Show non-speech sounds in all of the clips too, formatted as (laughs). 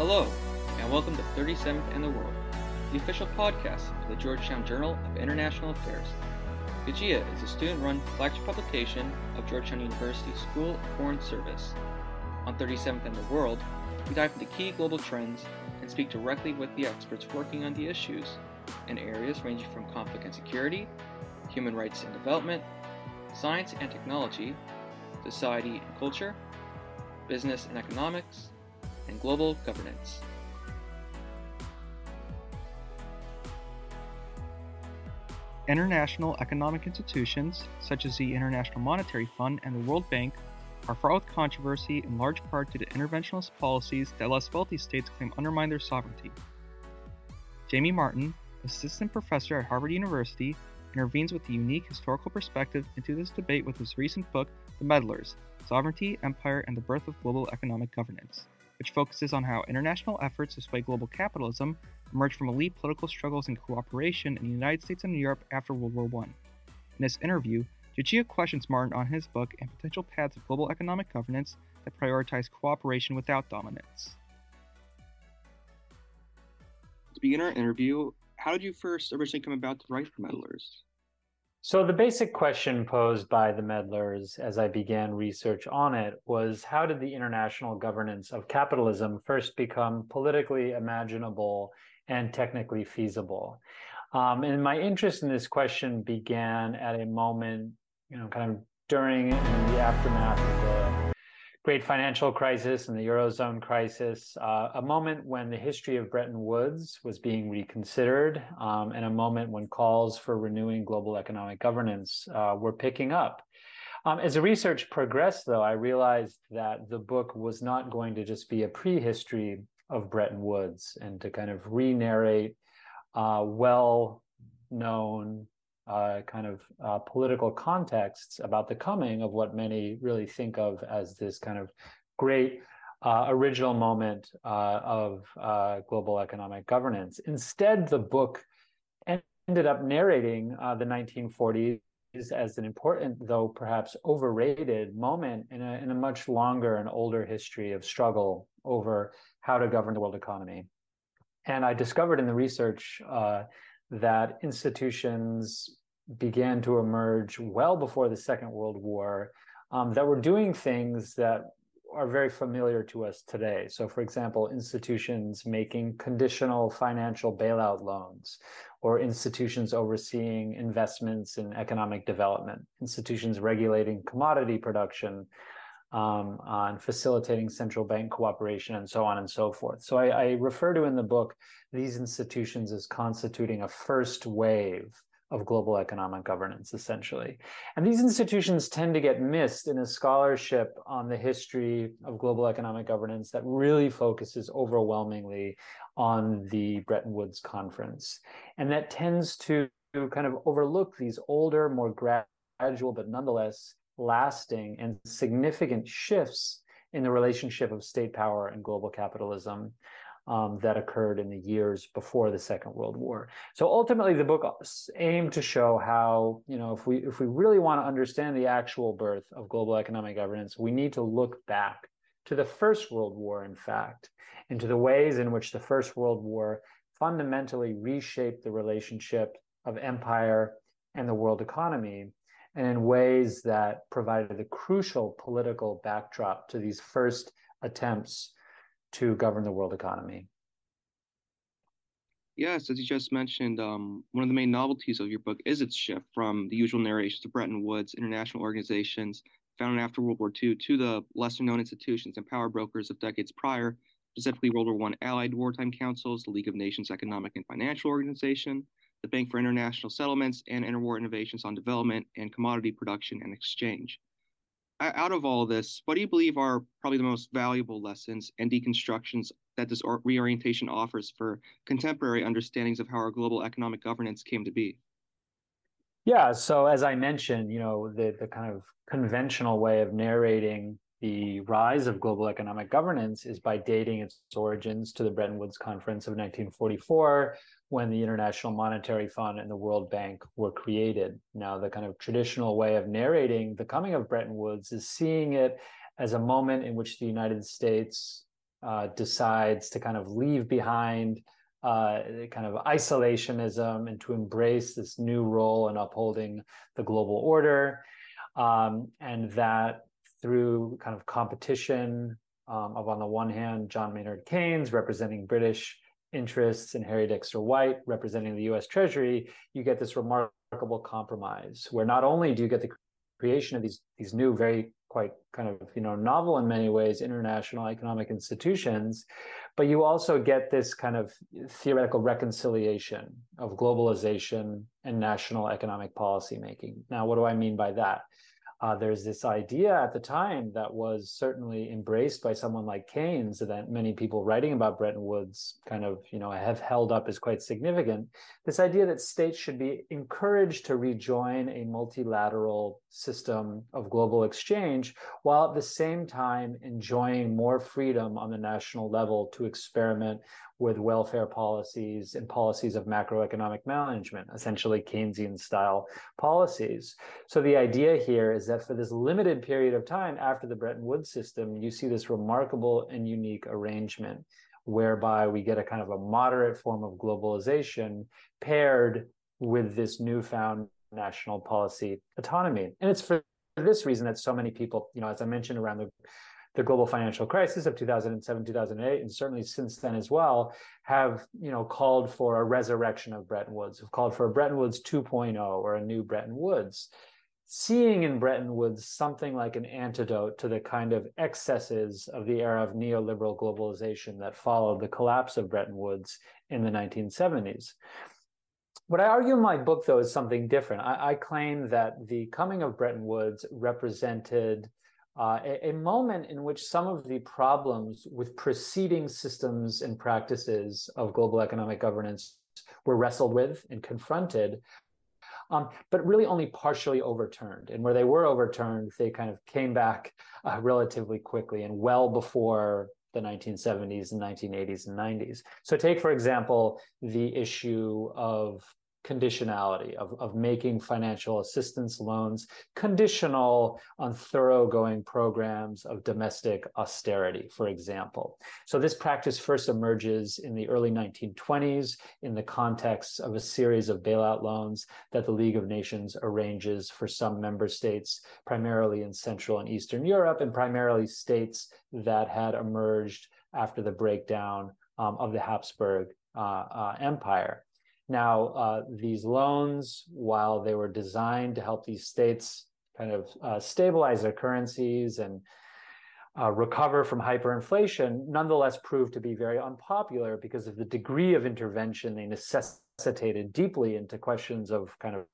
Hello, and welcome to 37th and the World, the official podcast of the Georgetown Journal of International Affairs. GJIA is a student run flagship publication of Georgetown University School of Foreign Service. On 37th and the World, we dive into key global trends and speak directly with the experts working on the issues in areas ranging from conflict and security, human rights and development, science and technology, society and culture, business and economics, and global governance. International economic institutions, such as the International Monetary Fund and the World Bank, are fraught with controversy in large part due to interventionist policies that less wealthy states claim undermine their sovereignty. Jamie Martin, assistant professor at Harvard University, intervenes with a unique historical perspective into this debate with his recent book, The Meddlers Sovereignty, Empire, and the Birth of Global Economic Governance, which focuses on how international efforts to sway global capitalism emerged from elite political struggles and cooperation in the United States and Europe after World War I. In this interview, GJIA questions Martin on his book and potential paths of global economic governance that prioritize cooperation without dominance. To begin our interview, how did you first originally come about to write The Meddlers? So, the basic question posed by the meddlers as I began research on it was how did the international governance of capitalism first become politically imaginable and technically feasible? Um, and my interest in this question began at a moment, you know, kind of during in the aftermath of the great financial crisis and the Eurozone crisis, uh, a moment when the history of Bretton Woods was being reconsidered, um, and a moment when calls for renewing global economic governance uh, were picking up. Um, as the research progressed, though, I realized that the book was not going to just be a prehistory of Bretton Woods and to kind of re narrate uh, well known uh, kind of uh, political contexts about the coming of what many really think of as this kind of great uh, original moment uh, of uh, global economic governance. Instead, the book ended up narrating the 1940s as an important, though perhaps overrated, moment in a, in a much longer and older history of struggle over how to govern the world economy. And I discovered in the research that institutions began to emerge well before the Second World War um, that were doing things that are very familiar to us today. So, for example, institutions making conditional financial bailout loans, or institutions overseeing investments in economic development, institutions regulating commodity production, um, on facilitating central bank cooperation, and so on and so forth. So, I, I refer to in the book these institutions as constituting a first wave of global economic governance, essentially. And these institutions tend to get missed in a scholarship on the history of global economic governance that really focuses overwhelmingly on the Bretton Woods Conference. And that tends to kind of overlook these older, more gradual, but nonetheless lasting and significant shifts in the relationship of state power and global capitalism um, that occurred in the years before the Second World War. So ultimately, the book aimed to show how you know if we if we really want to understand the actual birth of global economic governance, we need to look back to the First World War, in fact, and to the ways in which the First World War fundamentally reshaped the relationship of empire and the world economy and in ways that provided the crucial political backdrop to these first attempts to govern the world economy. Yes, as you just mentioned, um, one of the main novelties of your book is its shift from the usual narrations of Bretton Woods international organizations founded after World War II to the lesser known institutions and power brokers of decades prior, specifically World War I Allied Wartime Councils, the League of Nations Economic and Financial Organization, the Bank for International Settlements, and Interwar Innovations on Development and Commodity Production and Exchange out of all this, what do you believe are probably the most valuable lessons and deconstructions that this reorientation offers for contemporary understandings of how our global economic governance came to be? Yeah, so as I mentioned, you know, the the kind of conventional way of narrating the rise of global economic governance is by dating its origins to the Bretton Woods Conference of 1944, when the International Monetary Fund and the World Bank were created. Now, the kind of traditional way of narrating the coming of Bretton Woods is seeing it as a moment in which the United States uh, decides to kind of leave behind uh, kind of isolationism and to embrace this new role in upholding the global order. Um, and that through kind of competition um, of, on the one hand, John Maynard Keynes representing British interests and Harry Dexter White representing the US Treasury, you get this remarkable compromise where not only do you get the creation of these, these new, very quite kind of you know novel in many ways international economic institutions but you also get this kind of theoretical reconciliation of globalization and national economic policy making now what do i mean by that uh, there's this idea at the time that was certainly embraced by someone like Keynes that many people writing about Bretton Woods kind of, you know, have held up as quite significant. This idea that states should be encouraged to rejoin a multilateral system of global exchange while at the same time enjoying more freedom on the national level to experiment with welfare policies and policies of macroeconomic management, essentially Keynesian style policies. So the idea here is that for this limited period of time after the Bretton Woods system, you see this remarkable and unique arrangement whereby we get a kind of a moderate form of globalization paired with this newfound national policy autonomy. And it's for this reason that so many people, you know, as I mentioned around the the global financial crisis of 2007 2008 and certainly since then as well have you know called for a resurrection of bretton woods have called for a bretton woods 2.0 or a new bretton woods seeing in bretton woods something like an antidote to the kind of excesses of the era of neoliberal globalization that followed the collapse of bretton woods in the 1970s what I argue in my book, though, is something different. I, I claim that the coming of Bretton Woods represented uh, a, a, moment in which some of the problems with preceding systems and practices of global economic governance were wrestled with and confronted, um, but really only partially overturned. And where they were overturned, they kind of came back uh, relatively quickly and well before the 1970s and 1980s and 90s. So, take, for example, the issue of conditionality of, of making financial assistance loans conditional on thoroughgoing programs of domestic austerity, for example. So this practice first emerges in the early 1920s in the context of a series of bailout loans that the League of Nations arranges for some member states, primarily in Central and Eastern Europe, and primarily states that had emerged after the breakdown um, of the Habsburg uh, uh, Empire. Now, uh, these loans, while they were designed to help these states kind of uh, stabilize their currencies and uh, recover from hyperinflation, nonetheless proved to be very unpopular because of the degree of intervention they necessitated deeply into questions of kind of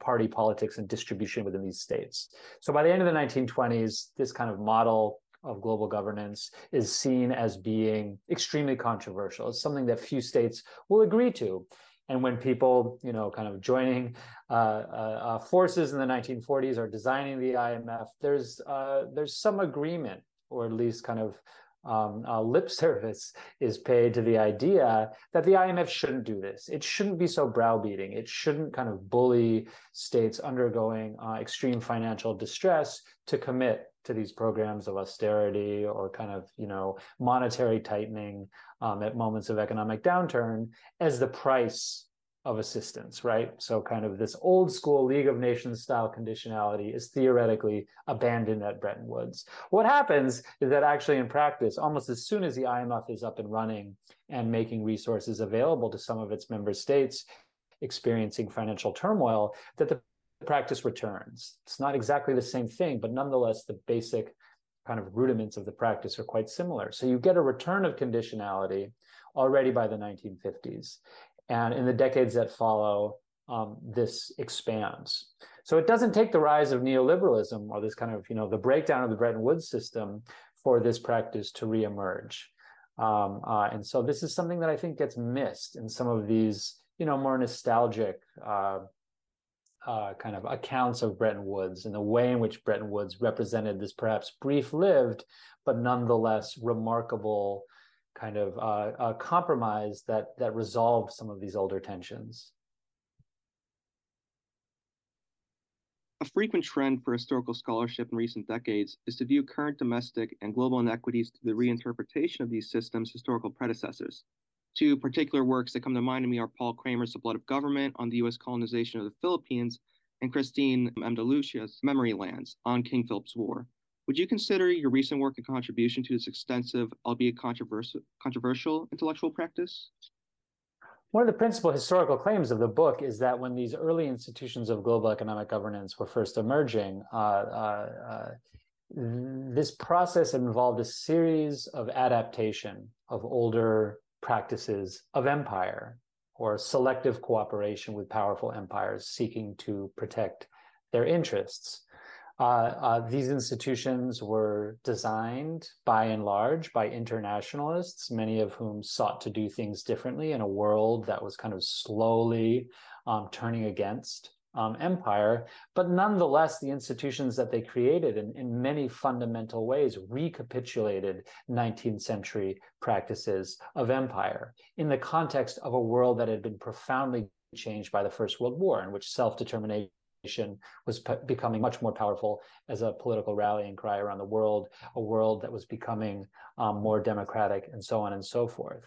party politics and distribution within these states. So by the end of the 1920s, this kind of model of global governance is seen as being extremely controversial. It's something that few states will agree to and when people you know kind of joining uh, uh, uh forces in the 1940s are designing the IMF there's uh, there's some agreement or at least kind of um, uh, lip (laughs) service is paid to the idea that the IMF shouldn't do this. It shouldn't be so browbeating. It shouldn't kind of bully states undergoing uh, extreme financial distress to commit to these programs of austerity or kind of you know monetary tightening um, at moments of economic downturn as the price of assistance, right? So, kind of this old school League of Nations style conditionality is theoretically abandoned at Bretton Woods. What happens is that actually, in practice, almost as soon as the IMF is up and running and making resources available to some of its member states experiencing financial turmoil, that the practice returns. It's not exactly the same thing, but nonetheless, the basic kind of rudiments of the practice are quite similar. So you get a return of conditionality already by the 1950s. And in the decades that follow, um, this expands. So it doesn't take the rise of neoliberalism or this kind of, you know, the breakdown of the Bretton Woods system for this practice to reemerge. Um, uh, and so this is something that I think gets missed in some of these, you know, more nostalgic uh, uh, kind of accounts of Bretton Woods and the way in which Bretton Woods represented this perhaps brief-lived, but nonetheless remarkable kind of uh, uh, compromise that that resolved some of these older tensions. A frequent trend for historical scholarship in recent decades is to view current domestic and global inequities through the reinterpretation of these systems' historical predecessors. Two particular works that come to mind to me are Paul Kramer's The Blood of Government on the U.S. colonization of the Philippines and Christine M. Memory Lands on King Philip's War. Would you consider your recent work a contribution to this extensive, albeit controversial, controversial intellectual practice? One of the principal historical claims of the book is that when these early institutions of global economic governance were first emerging, uh, uh, uh, this process involved a series of adaptation of older practices of empire or selective cooperation with powerful empires seeking to protect their interests. Uh, uh, these institutions were designed by and large by internationalists, many of whom sought to do things differently in a world that was kind of slowly um, turning against um, empire. But nonetheless, the institutions that they created in, in many fundamental ways recapitulated 19th century practices of empire in the context of a world that had been profoundly changed by the First World War, in which self determination was p- becoming much more powerful as a political rallying cry around the world, a world that was becoming um, more democratic, and so on and so forth.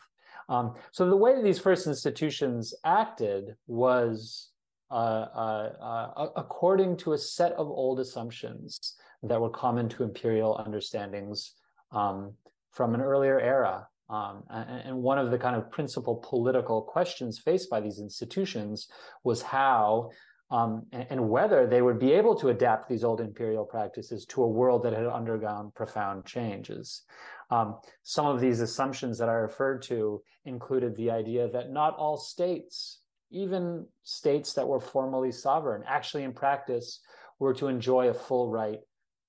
Um, so the way that these first institutions acted was according to a set of old assumptions that were common to imperial understandings um, from an earlier era. Um, and, one of the kind of principal political questions faced by these institutions was how um, and, whether they would be able to adapt these old imperial practices to a world that had undergone profound changes. Um, some of these assumptions that I referred to included the idea that not all states, even states that were formally sovereign, actually in practice were to enjoy a full right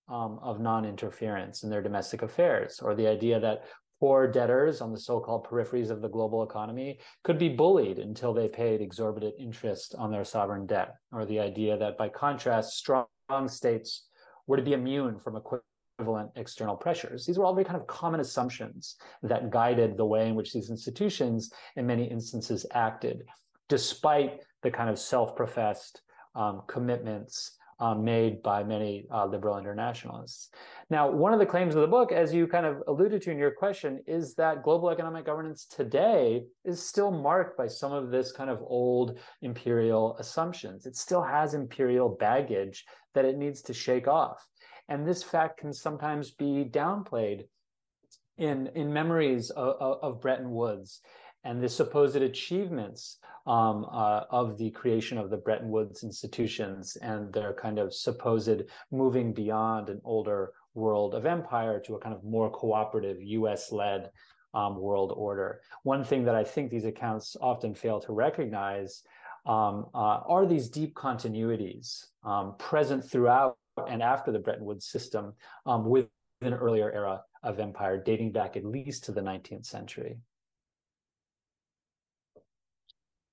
um, of non interference in their domestic affairs, or the idea that poor debtors on the so-called peripheries of the global economy could be bullied until they paid exorbitant interest on their sovereign debt, or the idea that by contrast, strong states were to be immune from equivalent external pressures. These were all very kind of common assumptions that guided the way in which these institutions, in many instances, acted, despite the kind of self-professed um, commitments um, made by many uh, liberal internationalists. Now, one of the claims of the book, as you kind of alluded to in your question, is that global economic governance today is still marked by some of this kind of old imperial assumptions. It still has imperial baggage that it needs to shake off. And this fact can sometimes be downplayed in, in memories of, of Bretton Woods and the supposed achievements um, uh, of the creation of the Bretton Woods institutions and their kind of supposed moving beyond an older world of empire to a kind of more cooperative US led um, world order. One thing that I think these accounts often fail to recognize um, uh, are these deep continuities um, present throughout and after the Bretton Woods system um, with an earlier era of empire dating back at least to the 19th century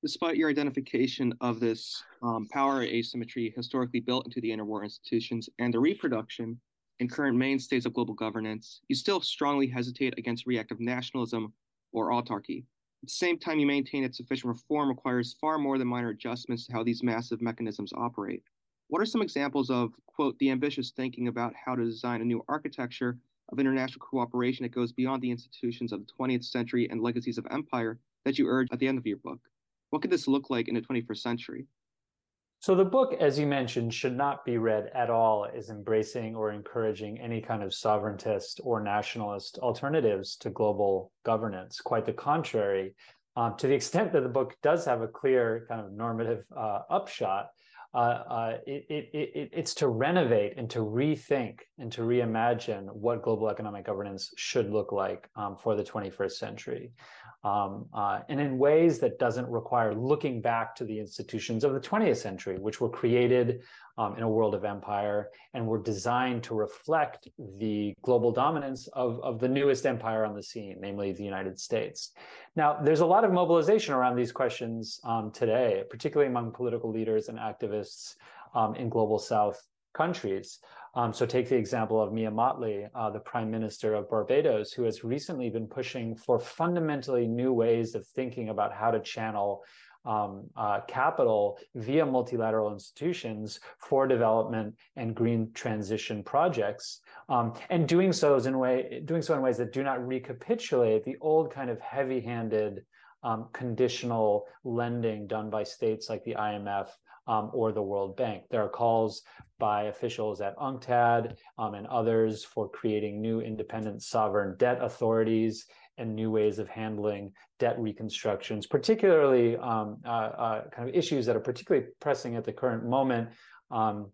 despite your identification of this um, power asymmetry historically built into the interwar institutions and the reproduction in current mainstays of global governance, you still strongly hesitate against reactive nationalism or autarky. At the same time, you maintain that sufficient reform requires far more than minor adjustments to how these massive mechanisms operate. What are some examples of, quote, the ambitious thinking about how to design a new architecture of international cooperation that goes beyond the institutions of the 20th century and legacies of empire that you urge at the end of your book? What could this look like in the 21st century? So, the book, as you mentioned, should not be read at all as embracing or encouraging any kind of sovereigntist or nationalist alternatives to global governance. Quite the contrary. Um, to the extent that the book does have a clear kind of normative uh, upshot, uh, uh, it, it, it, it's to renovate and to rethink and to reimagine what global economic governance should look like um, for the 21st century um, uh, and in ways that doesn't require looking back to the institutions of the 20th century, which were created um, in a world of empire and were designed to reflect the global dominance of, of the newest empire on the scene, namely the United States. Now, there's a lot of mobilization around these questions um, today, particularly among political leaders and activists um, in global South countries. Um, so take the example of Mia Mottley, uh, the Prime Minister of Barbados, who has recently been pushing for fundamentally new ways of thinking about how to channel um, uh, capital via multilateral institutions for development and green transition projects, um, and doing so in way doing so in ways that do not recapitulate the old kind of heavy-handed um, conditional lending done by states like the IMF um, or the World Bank. There are calls by officials at UNCTAD um, and others for creating new independent sovereign debt authorities and new ways of handling debt reconstructions, particularly um, uh, uh, kind of issues that are particularly pressing at the current moment. Um,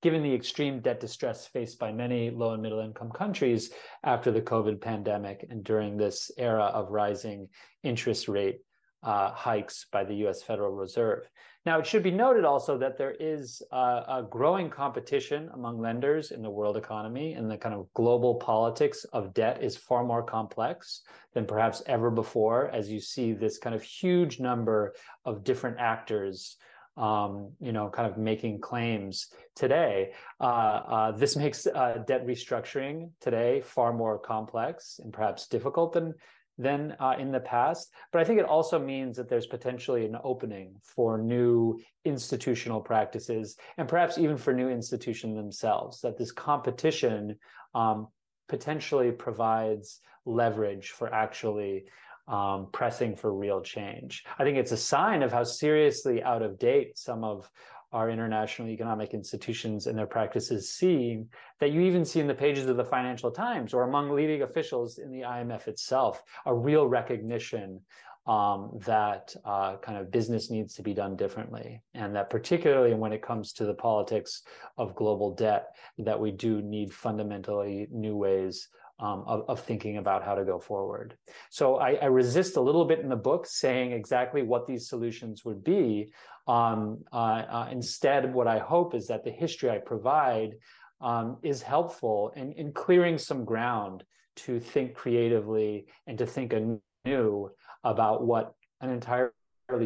given the extreme debt distress faced by many low and middle income countries after the COVID pandemic and during this era of rising interest rate uh, hikes by the US Federal Reserve. Now, it should be noted also that there is a growing competition among lenders in the world economy, and the kind of global politics of debt is far more complex than perhaps ever before, as you see this kind of huge number of different actors. Um, you know, kind of making claims today. Uh, uh, this makes uh, debt restructuring today far more complex and perhaps difficult than than uh, in the past. But I think it also means that there's potentially an opening for new institutional practices and perhaps even for new institutions themselves, that this competition um, potentially provides leverage for actually um, pressing for real change. I think it's a sign of how seriously out of date some of our international economic institutions and their practices see that you even see in the pages of the Financial Times or among leading officials in the IMF itself a real recognition um, that uh, kind of business needs to be done differently, and that particularly when it comes to the politics of global debt, that we do need fundamentally new ways um, of, of, thinking about how to go forward. So I, I, resist a little bit in the book saying exactly what these solutions would be. Um, uh, uh, instead, what I hope is that the history I provide um, is helpful in, in clearing some ground to think creatively and to think anew about what an entirely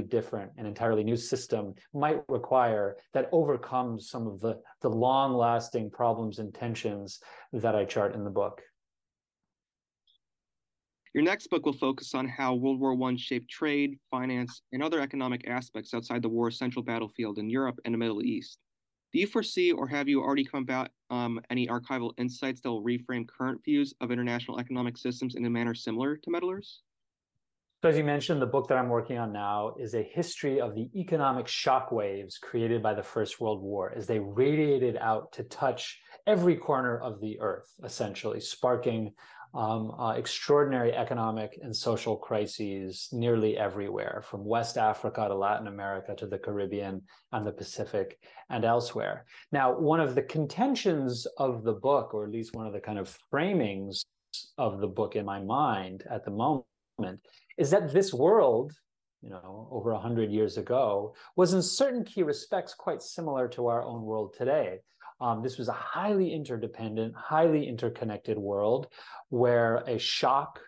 different and entirely new system might require that overcomes some of the, the long lasting problems and tensions that I chart in the book. Your next book will focus on how World War I shaped trade, finance, and other economic aspects outside the war's central battlefield in Europe and the Middle East. Do you foresee or have you already come about um, any archival insights that will reframe current views of international economic systems in a manner similar to Meddlers? So, as you mentioned, the book that I'm working on now is a history of the economic shockwaves created by the First World War as they radiated out to touch every corner of the earth, essentially, sparking um, uh, extraordinary economic and social crises nearly everywhere, from West Africa to Latin America to the Caribbean and the Pacific and elsewhere. Now, one of the contentions of the book, or at least one of the kind of framings of the book in my mind at the moment, is that this world, you know, over 100 years ago, was in certain key respects quite similar to our own world today. Um, this was a highly interdependent, highly interconnected world where a shock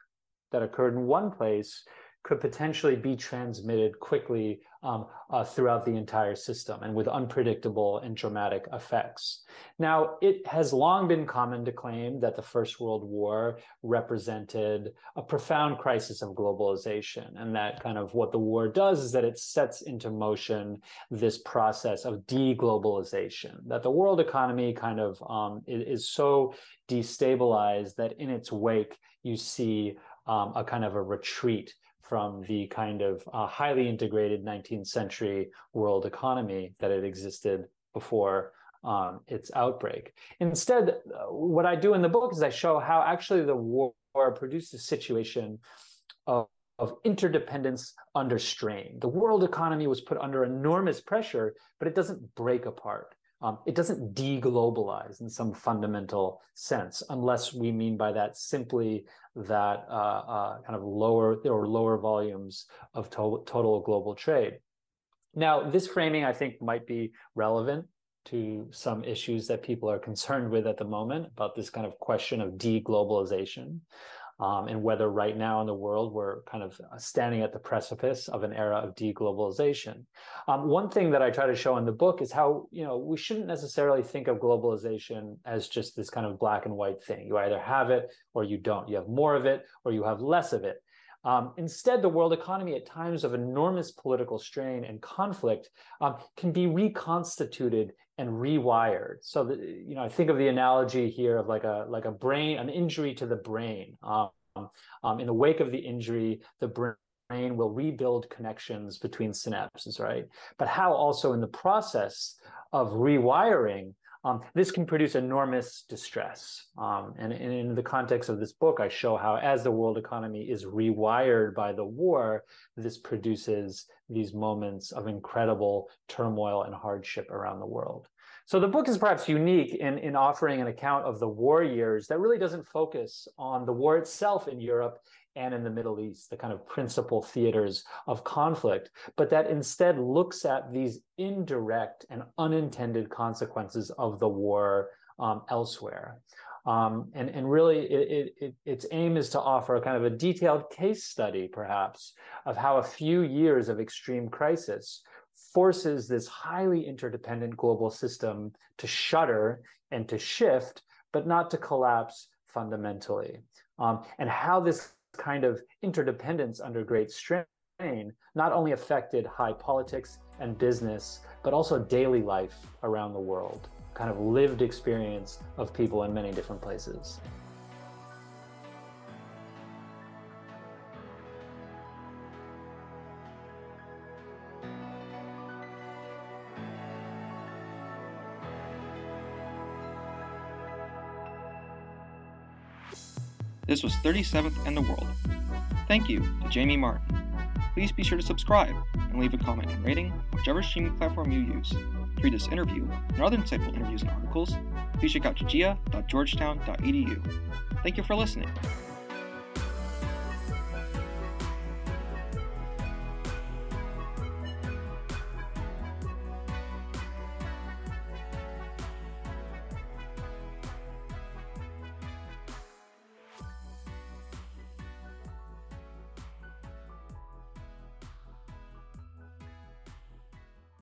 that occurred in one place could potentially be transmitted quickly um, uh, throughout the entire system and with unpredictable and dramatic effects. Now, it has long been common to claim that the First World War represented a profound crisis of globalization, and that kind of what the war does is that it sets into motion this process of deglobalization, that the world economy kind of um, is, so destabilized that in its wake, you see um, a kind of a retreat from the kind of uh, highly integrated 19th century world economy that had existed before um, its outbreak. Instead, what I do in the book is I show how actually the war produced a situation of, of interdependence under strain. The world economy was put under enormous pressure, but it doesn't break apart. Um, it doesn't deglobalize in some fundamental sense, unless we mean by that simply that uh, uh, kind of lower or lower volumes of to- total global trade. Now, this framing I think might be relevant to some issues that people are concerned with at the moment about this kind of question of deglobalization um, and whether right now in the world we're kind of uh, standing at the precipice of an era of deglobalization. Um, one thing that I try to show in the book is how you know we shouldn't necessarily think of globalization as just this kind of black and white thing. You either have it or you don't. You have more of it or you have less of it. Um, instead, the world economy, at times of enormous political strain and conflict, um, can be reconstituted and rewired. So, that, you know, I think of the analogy here of like a like a brain, an injury to the brain. Um, um in the wake of the injury, the brain will rebuild connections between synapses, right? But how also in the process of rewiring, um, this can produce enormous distress. Um, and, and, in the context of this book, I show how, as the world economy is rewired by the war, this produces these moments of incredible turmoil and hardship around the world. So the book is perhaps unique in, in offering an account of the war years that really doesn't focus on the war itself in Europe and in the Middle East, the kind of principal theaters of conflict, but that instead looks at these indirect and unintended consequences of the war um, elsewhere. Um, and, and really, it, it, its aim is to offer a kind of a detailed case study, perhaps, of how a few years of extreme crisis forces this highly interdependent global system to shudder and to shift, but not to collapse fundamentally. Um, and how this kind of interdependence under great strain not only affected high politics and business, but also daily life around the world, kind of lived experience of people in many different places. This was 37th in the World. Thank you to Jamie Martin. Please be sure to subscribe and leave a comment and rating whichever streaming platform you use. To read this interview and other insightful interviews and articles, please check out gjia.georgetown.edu. Thank you for listening.